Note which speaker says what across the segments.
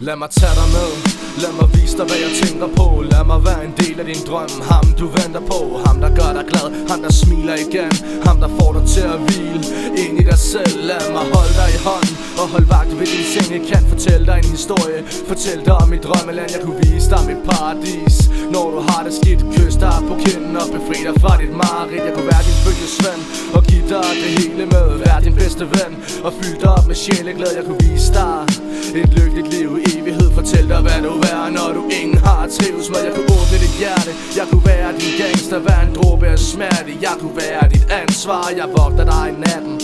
Speaker 1: Lad mig tage dig med. Lad mig vise dig hvad jeg tænker på. Lad mig være en del af din drøm. Ham du venter på. Ham der gør dig glad. Ham der smiler igen. Ham der får dig til at hvile Ind i dig selv. Lad mig holde dig i hånden Og hold vagt ved din seng. Jeg kan fortælle dig en historie. Fortæl dig om mit drømmeland. Jeg kunne vise dig mit paradis. Når du har det skidt Kys dig på kinden Og befri dig fra dit mareridt. Jeg kunne være din følgesvend Og give dig det hele med. Vær din bedste ven Og fyld dig op med sjæleglæde Jeg kunne vise dig et lykkeligt liv i evighed. Fortæl dig hvad du er når du ingen har trives med. Jeg kunne åbne dit hjerte. Jeg kunne være din gangster Være en dråbe af smerte. Jeg kunne være dit ansvar. Jeg vogter dig i natten.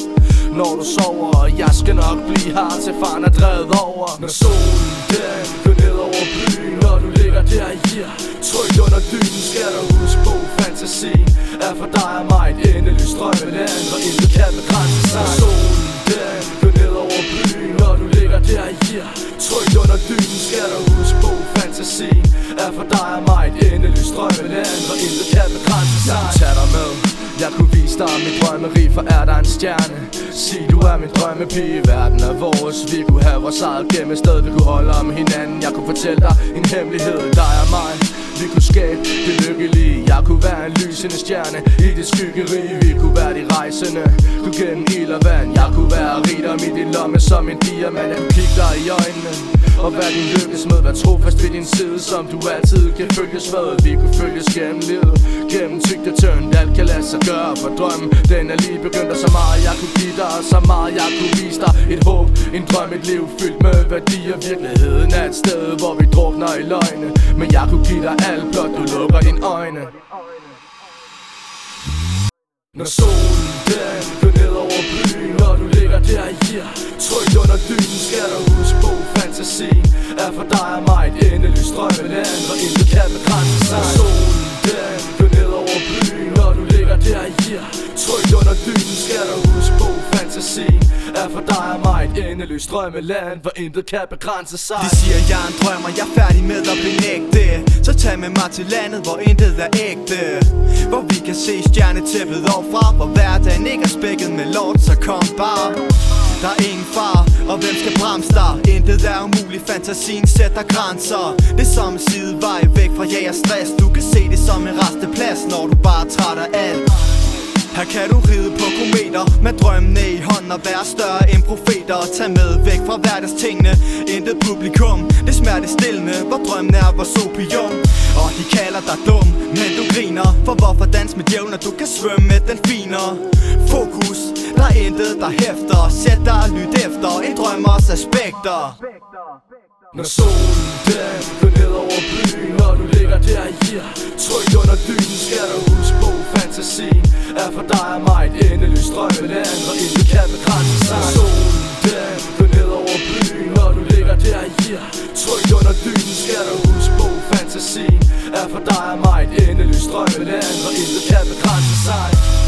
Speaker 1: Når du sover Jeg skal nok blive her til faren er drevet over. Når solen den går ned over byen Når du ligger der i her Trygt under dynen skal du huske på Fantasien er for dig og mig et endeløst drømmeland Og intet kan begrænse sig. Når solen endeløst drømmeland Og intet kan begrænse sig Jeg tage dig med. Jeg kunne vise dig mit drømmeri, for er der en stjerne? Sig du er min drømmepige, verden er vores. Vi kunne have vores eget gemmested, vi kunne holde om hinanden. Jeg kunne fortælle dig en hemmelighed, dig og mig. Vi kunne skabe det lykkelige. Jeg kunne være en lysende stjerne i det skyggeri Vi kunne være de rejsende, kunne gennem ild og vand Jeg kunne være rigdom i din lomme som en diamant. Jeg kunne kigge dig i øjnene og vær din lykkes med. Vær trofast ved din side, som du altid kan følges med. Vi kunne følges gennem livet, gennem tygt og tyndt. Alt kan lade sig gøre, for drømmen den er lige begyndt. Og så meget jeg kunne give dig, og så meget jeg kunne vise dig Et håb, en drøm, et liv fyldt med værdier Virkeligheden er et sted, hvor vi drukner i løgne. Men jeg kunne give dig alt, blot du lukker dine øjne når solen den går ned over byen Når du ligger der i her Trygt under dynen skal du huske på Fantasien er for dig og mig et endeløst drømmeland Og intet kan begrænse sig. Når solen den går ned over byen Når du ligger der i her Trygt under dynen skal du huske på Fantasien er for dig og mig et endeløst drømmeland Hvor intet kan begrænse sig.
Speaker 2: De siger jeg er en drømmer, jeg er med mig til landet, hvor intet er ægte. Hvor vi kan se stjernetæppet overfra Hvor hverdagen ikke er spækket med lort, så kom bare. Der er ingen far, og hvem skal bremse dig? Intet er umuligt, fantasien sætter grænser. Det er som en sidevej væk fra jeg og stress. Du kan se det som en resteplads, når du bare trætter alt. Her kan du ride på kometer Med drømmene i hånden og være større end profeter. Tag med væk fra hverdagstingene Intet publikum, det Hvor drømmen er vores opium. Og de kalder dig dum, men du griner. For hvorfor dans med djævlen, når du kan svømme med den finere Fokus, der er intet der hæfter. Sæt dig og lyt efter. En drømmers aspekter.
Speaker 1: Når solen den går ned over byen Når du ligger der i her Trygt under dynen skal du huske på Fantasien er for dig og mig et endeløst drømmeland Og intet kan begrænse sig. Mig et endeløst drømmeland Og intet kan begrænse sig.